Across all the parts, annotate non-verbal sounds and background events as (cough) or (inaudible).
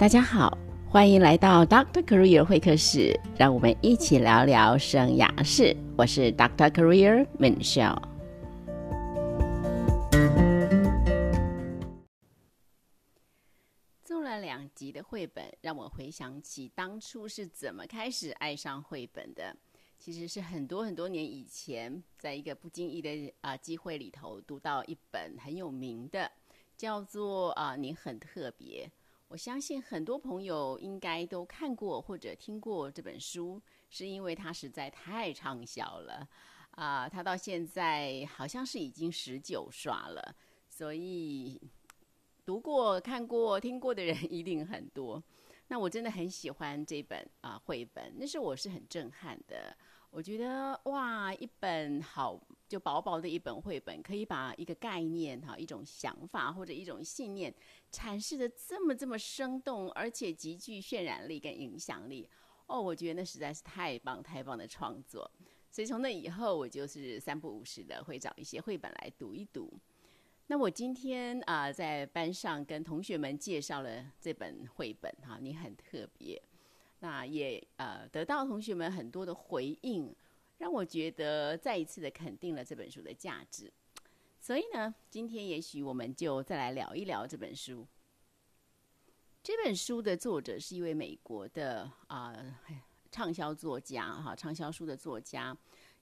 大家好，欢迎来到 Doctor Career 会客室，让我们一起聊聊生涯事。我是 Doctor Career Michelle。做了两集的绘本，让我回想起当初是怎么开始爱上绘本的。其实是很多很多年以前，在一个不经意的啊机会里头，读到一本很有名的，叫做啊你很特别。我相信很多朋友应该都看过或者听过这本书，是因为它实在太畅销了啊！它到现在好像是已经十九刷了，所以读过、看过、听过的人 (laughs) 一定很多。那我真的很喜欢这本啊绘本，那是我是很震撼的。我觉得哇，一本好就薄薄的一本绘本，可以把一个概念哈、一种想法或者一种信念阐释的这么这么生动，而且极具渲染力跟影响力。哦，我觉得那实在是太棒太棒的创作。所以从那以后，我就是三不五时的会找一些绘本来读一读。那我今天啊，在班上跟同学们介绍了这本绘本哈，你很特别。那也呃得到同学们很多的回应，让我觉得再一次的肯定了这本书的价值。所以呢，今天也许我们就再来聊一聊这本书。这本书的作者是一位美国的啊畅销作家哈，畅销书的作家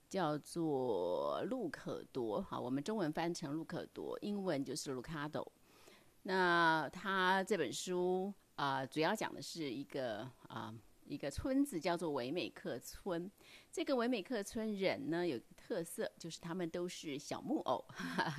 叫做路可多哈，我们中文翻成路可多，英文就是 Lucado。那他这本书啊，主要讲的是一个啊。一个村子叫做维美克村，这个维美克村人呢有特色，就是他们都是小木偶，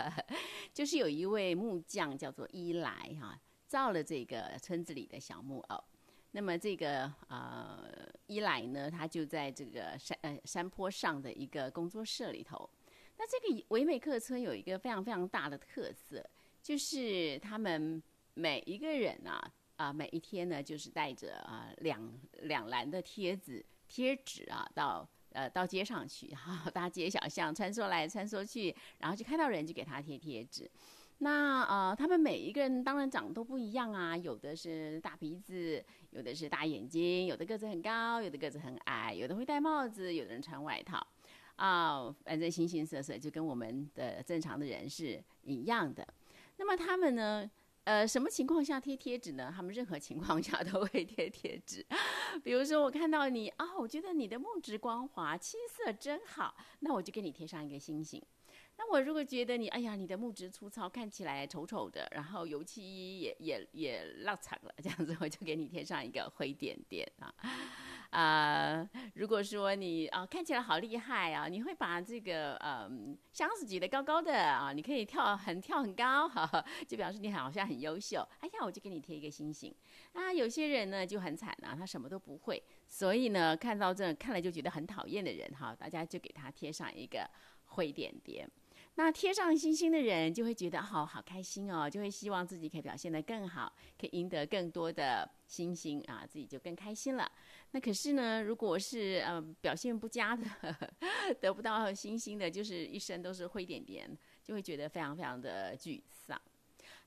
(laughs) 就是有一位木匠叫做伊莱哈，造了这个村子里的小木偶。那么这个呃伊莱呢，他就在这个山呃山坡上的一个工作室里头。那这个维美克村有一个非常非常大的特色，就是他们每一个人啊。啊，每一天呢，就是带着啊两两篮的贴纸贴纸啊，到呃到街上去，哈，(laughs) 大街小巷穿梭来穿梭去，然后就看到人就给他贴贴纸。那呃，他们每一个人当然长得都不一样啊，有的是大鼻子，有的是大眼睛，有的个子很高，有的个子很矮，有的会戴帽子，有的人穿外套，啊，反正形形色色，就跟我们的正常的人是一样的。那么他们呢？呃，什么情况下贴贴纸呢？他们任何情况下都会贴贴纸。比如说，我看到你啊，我觉得你的木质光滑，漆色真好，那我就给你贴上一个星星。那我如果觉得你，哎呀，你的木质粗糙，看起来丑丑的，然后油漆也也也落惨了，这样子我就给你贴上一个灰点点啊。啊，如果说你啊看起来好厉害啊，你会把这个嗯箱子举得高高的啊，你可以跳很跳很高，哈，就表示你好像很优秀。哎呀，我就给你贴一个星星。啊，有些人呢就很惨啊，他什么都不会，所以呢看到这看了就觉得很讨厌的人哈，大家就给他贴上一个灰点点。那贴上星星的人就会觉得好好开心哦，就会希望自己可以表现得更好，可以赢得更多的星星啊，自己就更开心了。那可是呢，如果是呃表现不佳的，(laughs) 得不到星星的，就是一生都是灰点点，就会觉得非常非常的沮丧。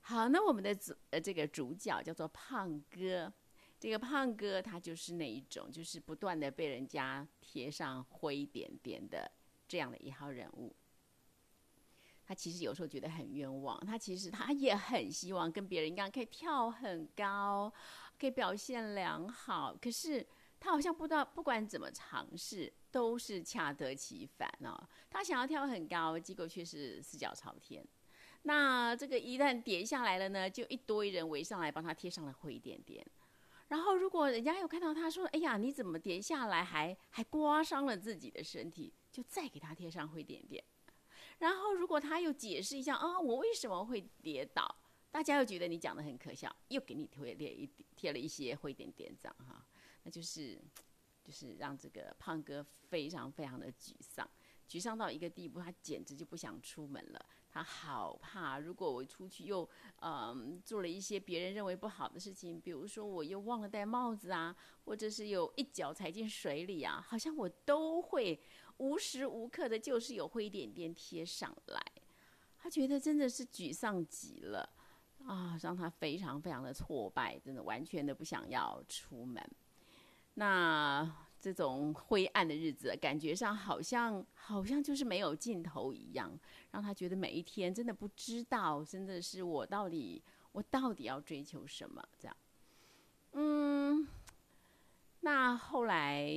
好，那我们的主呃这个主角叫做胖哥，这个胖哥他就是那一种，就是不断的被人家贴上灰点点的这样的一号人物。其实有时候觉得很冤枉，他其实他也很希望跟别人一样可以跳很高，可以表现良好。可是他好像不知道，不管怎么尝试都是恰得其反哦。他想要跳很高，结果却是四脚朝天。那这个一旦跌下来了呢，就一堆人围上来帮他贴上了灰点点。然后如果人家有看到他说：“哎呀，你怎么跌下来还还刮伤了自己的身体？”就再给他贴上灰点点。然后，如果他又解释一下啊，我为什么会跌倒？大家又觉得你讲的很可笑，又给你贴贴一贴了一些灰点点这样哈，那就是就是让这个胖哥非常非常的沮丧，沮丧到一个地步，他简直就不想出门了。他好怕，如果我出去又嗯做了一些别人认为不好的事情，比如说我又忘了戴帽子啊，或者是有一脚踩进水里啊，好像我都会。无时无刻的，就是有灰点点贴上来，他觉得真的是沮丧极了啊，让他非常非常的挫败，真的完全的不想要出门。那这种灰暗的日子，感觉上好像好像就是没有尽头一样，让他觉得每一天真的不知道，真的是我到底我到底要追求什么？这样，嗯，那后来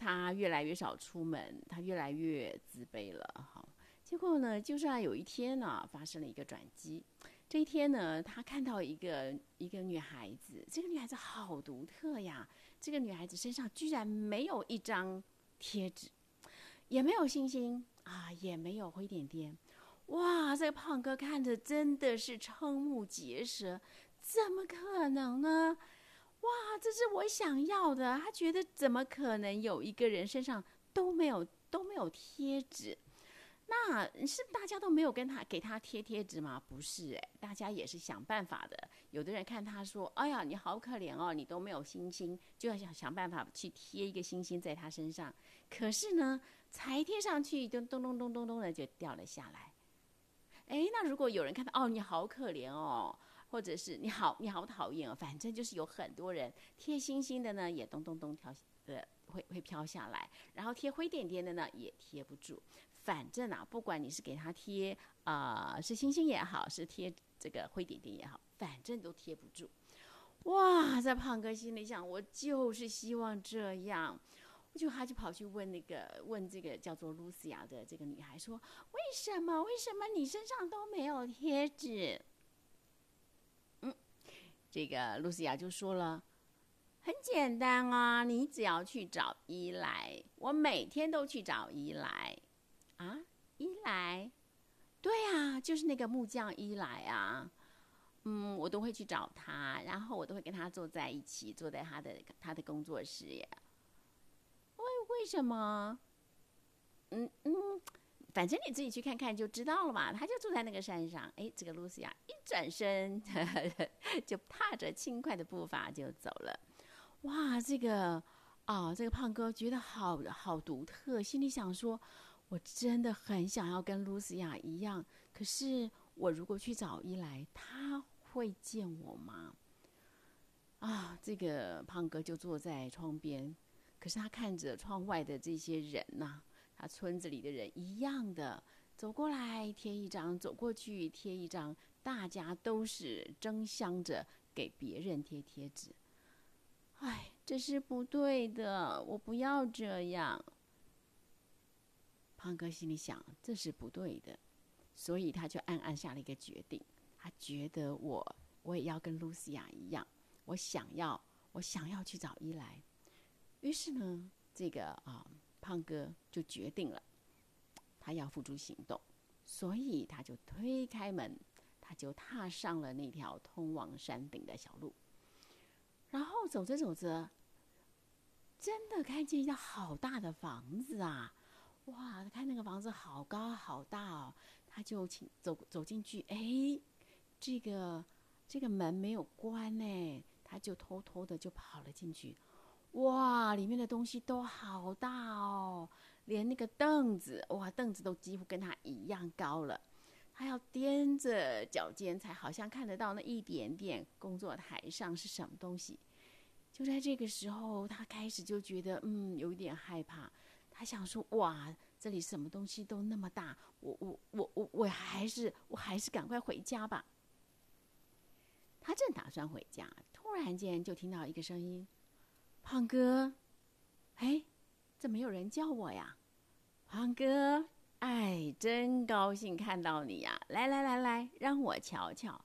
他越来越少出门，他越来越自卑了。哈，结果呢，就在有一天呢，发生了一个转机。这一天呢，他看到一个一个女孩子，这个女孩子好独特呀！这个女孩子身上居然没有一张贴纸，也没有星星啊，也没有灰点点。哇，这个胖哥看着真的是瞠目结舌，怎么可能呢？哇，这是我想要的。他觉得怎么可能有一个人身上都没有都没有贴纸？那是大家都没有跟他给他贴贴纸吗？不是诶，大家也是想办法的。有的人看他说：“哎呀，你好可怜哦，你都没有星星，就要想想办法去贴一个星星在他身上。”可是呢，才贴上去，就咚咚咚咚咚的就掉了下来。哎，那如果有人看到哦，你好可怜哦，或者是你好你好讨厌哦，反正就是有很多人贴星星的呢，也咚咚咚跳的会会飘下来，然后贴灰点点的呢，也贴不住。反正啊，不管你是给他贴啊，是星星也好，是贴这个灰点点也好，反正都贴不住。哇，在胖哥心里想，我就是希望这样，就他就跑去问那个问这个叫做露西亚的这个女孩说：“为什么？为什么你身上都没有贴纸？”这个露西亚就说了：“很简单啊，你只要去找伊莱，我每天都去找伊莱。”啊，伊莱，对啊，就是那个木匠伊莱啊，嗯，我都会去找他，然后我都会跟他坐在一起，坐在他的他的工作室耶。为为什么？嗯嗯，反正你自己去看看就知道了嘛。他就住在那个山上，哎，这个露西亚一转身呵呵 (laughs) 就踏着轻快的步伐就走了。哇，这个啊，这个胖哥觉得好好独特，心里想说。我真的很想要跟露西亚一样，可是我如果去找伊莱，他会见我吗？啊，这个胖哥就坐在窗边，可是他看着窗外的这些人呐，他村子里的人一样的走过来贴一张，走过去贴一张，大家都是争相着给别人贴贴纸。哎，这是不对的，我不要这样。胖哥心里想，这是不对的，所以他就暗暗下了一个决定。他觉得我，我也要跟露西亚一样，我想要，我想要去找伊莱。于是呢，这个啊，胖哥就决定了，他要付诸行动。所以他就推开门，他就踏上了那条通往山顶的小路。然后走着走着，真的看见一个好大的房子啊！哇，看那个房子好高好大哦，他就请走走进去，哎，这个这个门没有关呢，他就偷偷的就跑了进去。哇，里面的东西都好大哦，连那个凳子，哇，凳子都几乎跟他一样高了。他要踮着脚尖才好像看得到那一点点工作台上是什么东西。就在这个时候，他开始就觉得嗯，有一点害怕。他想说：“哇，这里什么东西都那么大，我我我我我还是我还是赶快回家吧。”他正打算回家，突然间就听到一个声音：“胖哥，哎，怎么有人叫我呀？”胖哥，哎，真高兴看到你呀！来来来来，让我瞧瞧。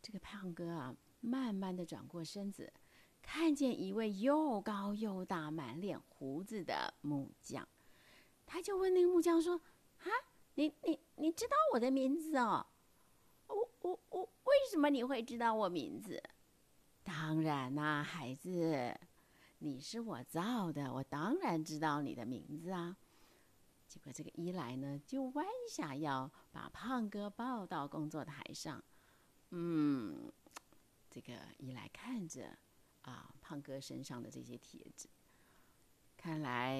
这个胖哥啊，慢慢的转过身子。看见一位又高又大、满脸胡子的木匠，他就问那个木匠说：“啊，你你你知道我的名字哦？我我我为什么你会知道我名字？当然啦，孩子，你是我造的，我当然知道你的名字啊。”结果这个伊莱呢，就弯下腰把胖哥抱到工作台上。嗯，这个伊莱看着。啊，胖哥身上的这些贴子，看来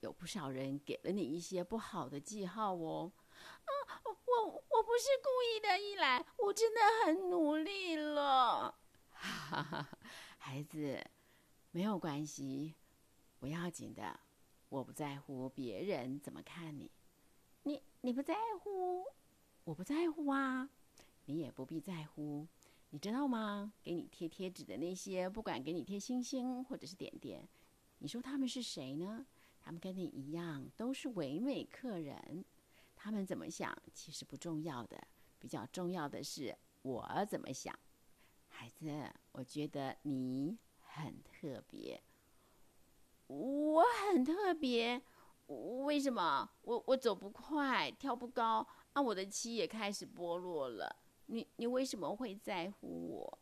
有不少人给了你一些不好的记号哦。啊，我我不是故意的，一来我真的很努力了。(laughs) 哈哈哈，孩子，没有关系，不要紧的，我不在乎别人怎么看你。你你不在乎，我不在乎啊，你也不必在乎。你知道吗？给你贴贴纸的那些，不管给你贴星星或者是点点，你说他们是谁呢？他们跟你一样，都是唯美客人。他们怎么想，其实不重要的，比较重要的是我怎么想。孩子，我觉得你很特别。我很特别，为什么？我我走不快，跳不高，啊，我的漆也开始剥落了。你你为什么会在乎我？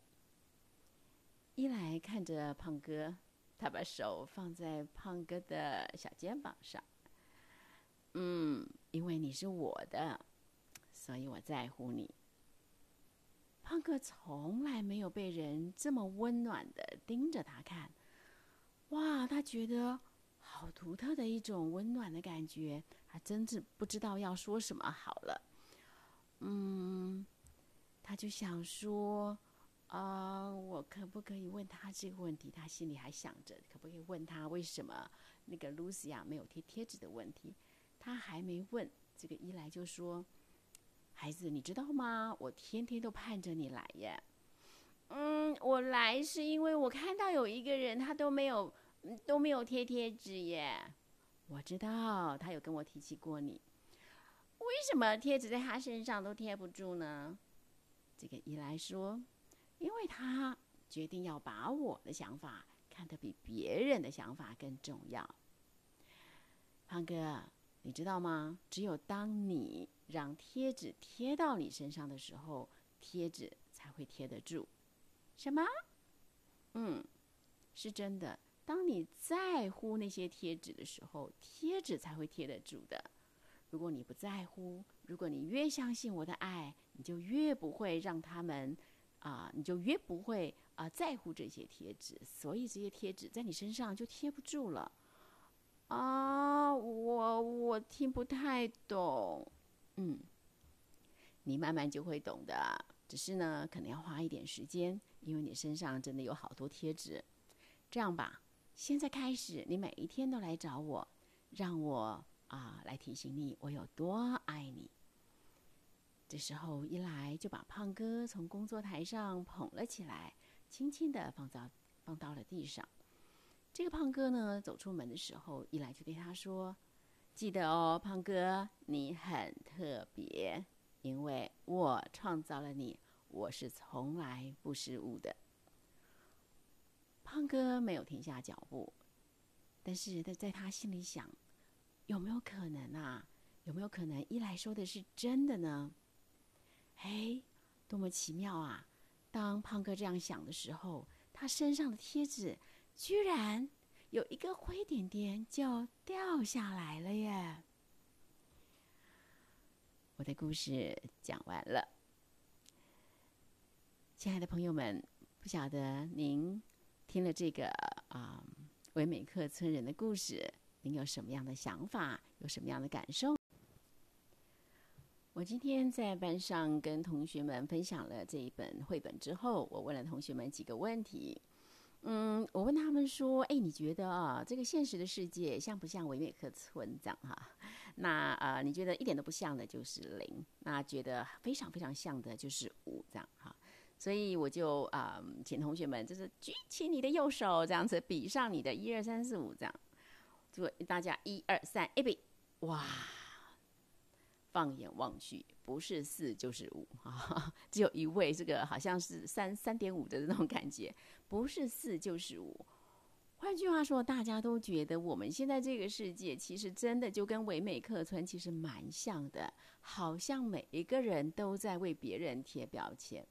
一来看着胖哥，他把手放在胖哥的小肩膀上。嗯，因为你是我的，所以我在乎你。胖哥从来没有被人这么温暖的盯着他看，哇，他觉得好独特的一种温暖的感觉，他真是不知道要说什么好了。嗯，他就想说，啊，我可不可以问他这个问题？他心里还想着，可不可以问他为什么那个露西亚没有贴贴纸的问题？他还没问，这个伊莱就说。孩子，你知道吗？我天天都盼着你来耶。嗯，我来是因为我看到有一个人，他都没有都没有贴贴纸耶。我知道他有跟我提起过你。为什么贴纸在他身上都贴不住呢？这个伊莱说，因为他决定要把我的想法看得比别人的想法更重要。胖哥。你知道吗？只有当你让贴纸贴到你身上的时候，贴纸才会贴得住。什么？嗯，是真的。当你在乎那些贴纸的时候，贴纸才会贴得住的。如果你不在乎，如果你越相信我的爱，你就越不会让他们啊，你就越不会啊在乎这些贴纸，所以这些贴纸在你身上就贴不住了。啊，我我听不太懂，嗯，你慢慢就会懂的。只是呢，可能要花一点时间，因为你身上真的有好多贴纸。这样吧，现在开始，你每一天都来找我，让我啊来提醒你我有多爱你。这时候一来就把胖哥从工作台上捧了起来，轻轻的放到放到了地上。这个胖哥呢，走出门的时候，一来就对他说：“记得哦，胖哥，你很特别，因为我创造了你，我是从来不失误的。”胖哥没有停下脚步，但是他在他心里想：有没有可能啊？有没有可能一来说的是真的呢？哎，多么奇妙啊！当胖哥这样想的时候，他身上的贴纸。居然有一个灰点点就掉下来了耶！我的故事讲完了，亲爱的朋友们，不晓得您听了这个啊维美克村人的故事，您有什么样的想法，有什么样的感受？我今天在班上跟同学们分享了这一本绘本之后，我问了同学们几个问题。嗯，我问他们说：“哎，你觉得啊，这个现实的世界像不像维美克村这样哈？那呃，你觉得一点都不像的，就是零；那觉得非常非常像的，就是五这样哈。所以我就啊，请同学们就是举起你的右手，这样子比上你的一二三四五这样，就大家一二三一比，哇！放眼望去，不是四就是五 (laughs) 啊，只有一位这个好像是三三点五的那种感觉。”不是四就是五，换句话说，大家都觉得我们现在这个世界其实真的就跟唯美客村其实蛮像的，好像每一个人都在为别人贴标签。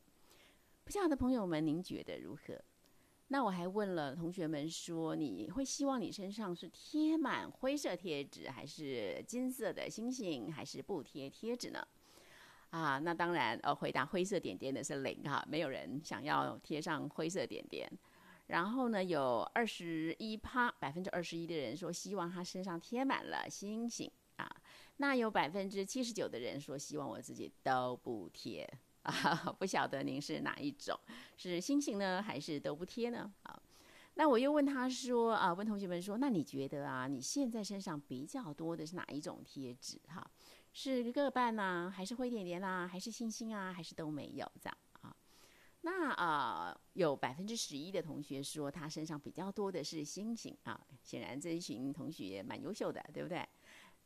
不晓得朋友们您觉得如何？那我还问了同学们说，你会希望你身上是贴满灰色贴纸，还是金色的星星，还是不贴贴纸呢？啊，那当然，呃，回答灰色点点的是零哈，没有人想要贴上灰色点点。然后呢，有二十一趴，百分之二十一的人说希望他身上贴满了星星啊。那有百分之七十九的人说希望我自己都不贴啊，(laughs) 不晓得您是哪一种，是星星呢，还是都不贴呢？啊，那我又问他说啊，问同学们说，那你觉得啊，你现在身上比较多的是哪一种贴纸？哈，是个半呐，还是灰点点啊，还是星星啊，还是都没有这样啊？那啊，有百分之十一的同学说他身上比较多的是星星啊，显然这一群同学蛮优秀的，对不对？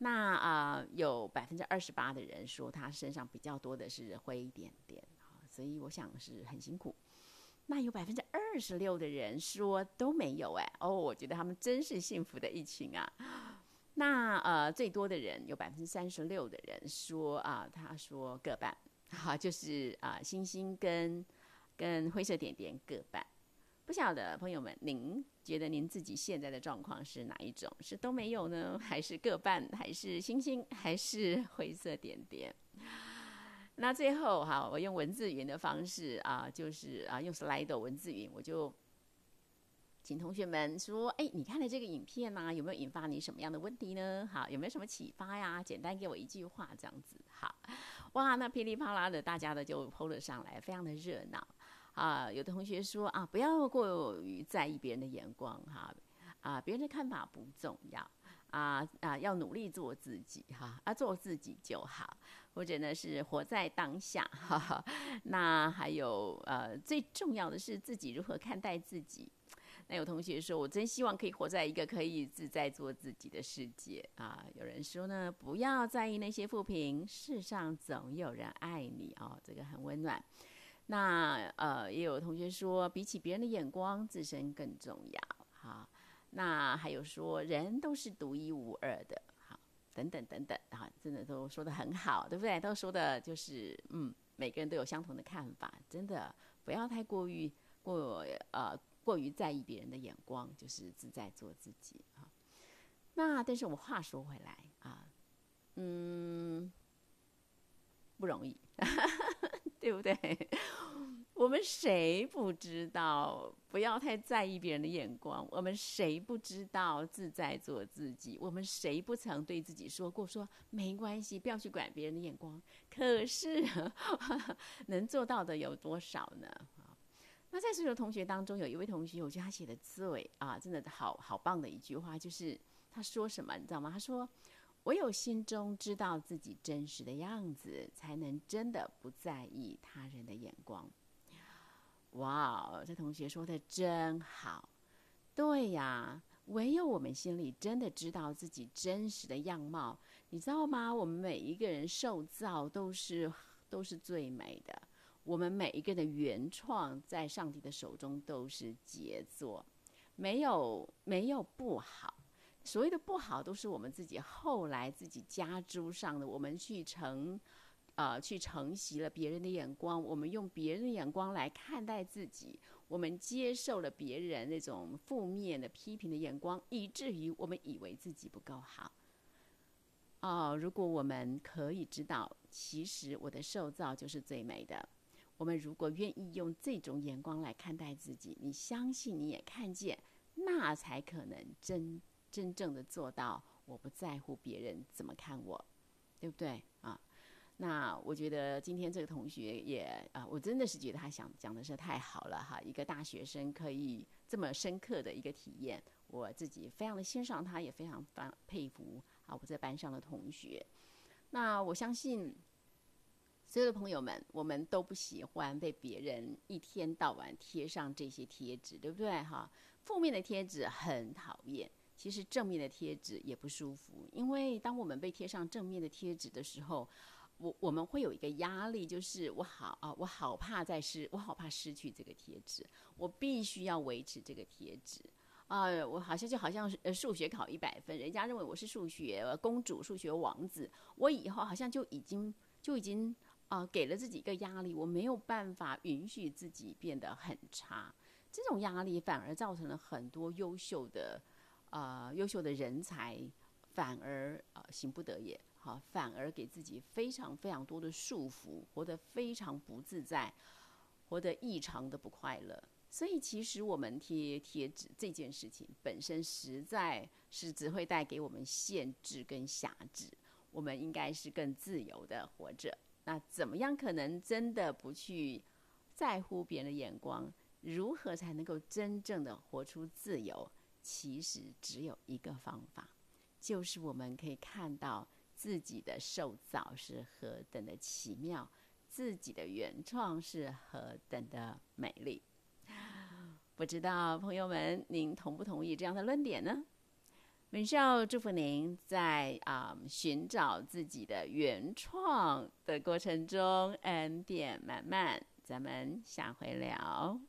那啊，有百分之二十八的人说他身上比较多的是灰点点啊，所以我想是很辛苦。那有百分之二十六的人说都没有哎，哦，我觉得他们真是幸福的一群啊。那呃，最多的人有百分之三十六的人说啊，他说各半，好，就是啊，星星跟。跟灰色点点各半，不晓得朋友们，您觉得您自己现在的状况是哪一种？是都没有呢，还是各半，还是星星，还是灰色点点？那最后哈，我用文字云的方式啊，就是啊，用 Slide 文字云，我就请同学们说，哎，你看了这个影片呢，有没有引发你什么样的问题呢？好，有没有什么启发呀？简单给我一句话，这样子。好，哇，那噼里啪啦的，大家的就 PO 了上来，非常的热闹。啊，有的同学说啊，不要过于在意别人的眼光哈，啊，别人的看法不重要，啊啊，要努力做自己哈，啊，做自己就好，或者呢是活在当下哈哈。那还有呃，最重要的是自己如何看待自己。那有同学说，我真希望可以活在一个可以自在做自己的世界啊。有人说呢，不要在意那些负评，世上总有人爱你哦，这个很温暖。那呃，也有同学说，比起别人的眼光，自身更重要。好，那还有说，人都是独一无二的。好，等等等等，啊，真的都说的很好，对不对？都说的就是，嗯，每个人都有相同的看法。真的不要太过于过呃过于在意别人的眼光，就是自在做自己啊。那但是我话说回来啊，嗯，不容易。(laughs) 对不对？(laughs) 我们谁不知道不要太在意别人的眼光？我们谁不知道自在做自己？我们谁不曾对自己说过说没关系，不要去管别人的眼光？可是 (laughs) 能做到的有多少呢？那在所有同学当中，有一位同学，我觉得他写的最啊，真的好好棒的一句话，就是他说什么，你知道吗？他说。唯有心中知道自己真实的样子，才能真的不在意他人的眼光。哇哦，这同学说的真好。对呀，唯有我们心里真的知道自己真实的样貌，你知道吗？我们每一个人受造都是都是最美的，我们每一个人的原创在上帝的手中都是杰作，没有没有不好。所谓的不好，都是我们自己后来自己加诸上的。我们去承，呃，去承袭了别人的眼光，我们用别人的眼光来看待自己，我们接受了别人那种负面的批评的眼光，以至于我们以为自己不够好。哦，如果我们可以知道，其实我的受造就是最美的。我们如果愿意用这种眼光来看待自己，你相信你也看见，那才可能真。真正的做到，我不在乎别人怎么看我，对不对啊？那我觉得今天这个同学也啊，我真的是觉得他想讲的是太好了哈。一个大学生可以这么深刻的一个体验，我自己非常的欣赏他，也非常非常佩服啊我在班上的同学。那我相信所有的朋友们，我们都不喜欢被别人一天到晚贴上这些贴纸，对不对哈？负面的贴纸很讨厌。其实正面的贴纸也不舒服，因为当我们被贴上正面的贴纸的时候，我我们会有一个压力，就是我好啊，我好怕再失，我好怕失去这个贴纸，我必须要维持这个贴纸啊，我好像就好像呃数学考一百分，人家认为我是数学公主、数学王子，我以后好像就已经就已经啊给了自己一个压力，我没有办法允许自己变得很差，这种压力反而造成了很多优秀的。啊，优秀的人才反而啊行不得也，好，反而给自己非常非常多的束缚，活得非常不自在，活得异常的不快乐。所以，其实我们贴贴纸这件事情本身，实在是只会带给我们限制跟辖制。我们应该是更自由的活着。那怎么样可能真的不去在乎别人的眼光？如何才能够真正的活出自由？其实只有一个方法，就是我们可以看到自己的受造是何等的奇妙，自己的原创是何等的美丽。不知道朋友们，您同不同意这样的论点呢？美少祝福您在啊寻找自己的原创的过程中恩典满满。咱们下回聊。